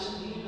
is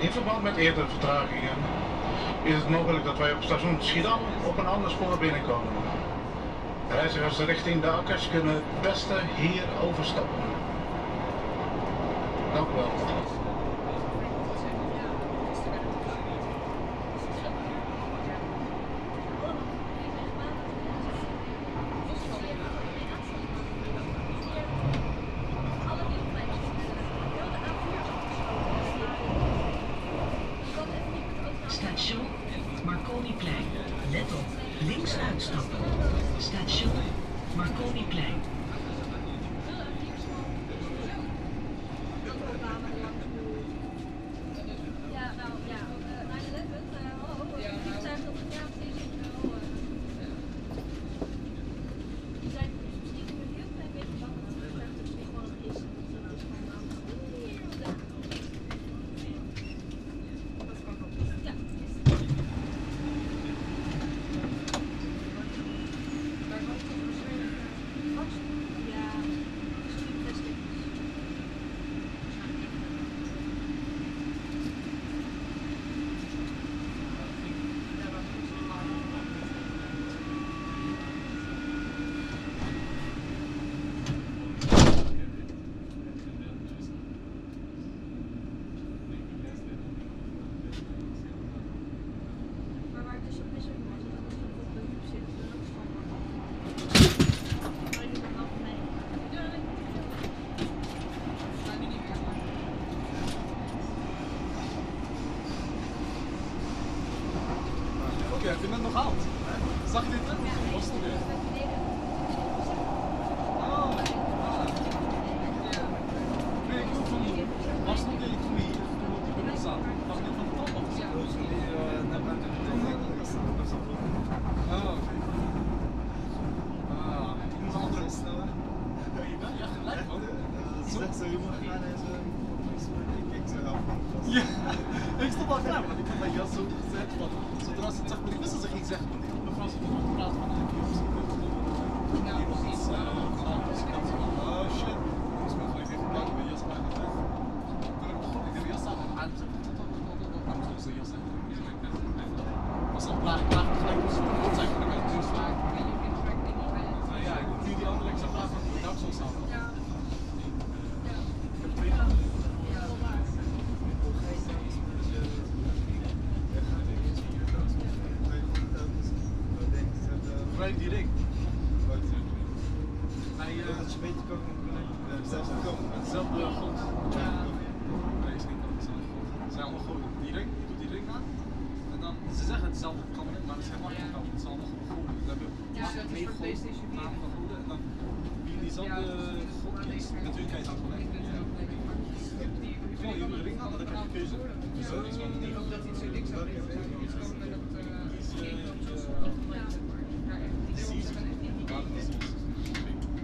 in verband met eerdere vertragingen is het mogelijk dat wij op station Schiedam op een ander spoor binnenkomen. Reizigers richting de akkers kunnen het beste hier overstappen. Dank u wel.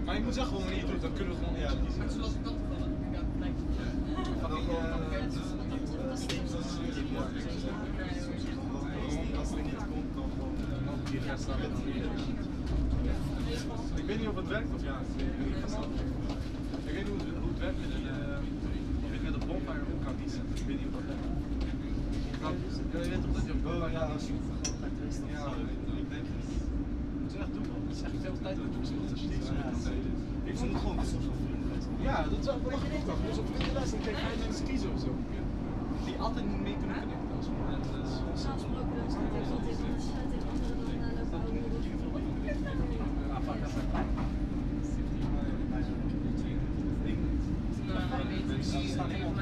Maar ik moet zeggen gewoon niet doen, dan kunnen we gewoon. Ja, maar zoals ik dat gevallen, ja, het. Ik weet niet of het werkt of ja. Ik weet niet hoe het werkt je weet toch dat je op Goa ja, als je gewoon gaat rusten? Ja, ik denk het. Moet je echt doen, man. Dat is echt veel tijd met opzicht Ik vond het gewoon best wel Ja, dat is wel wat je Dus op vriendenles en kreeg hij mensen kiezen of zo. Die altijd niet mee kunnen connecten als we dat is Soms ook wel eens dat dit ook gaat, dit andere dan dat we staan helemaal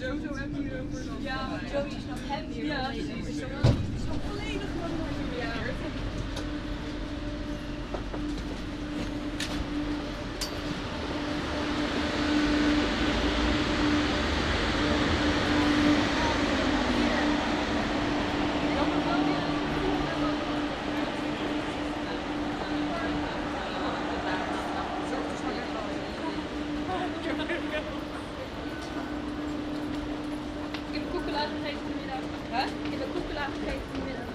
Joe, Joe, Joe, Joe, Joe, Joe, Joe, Joe, Joe, Joe, Joe, Joe, in de koekenlaag gegeten vanmiddag.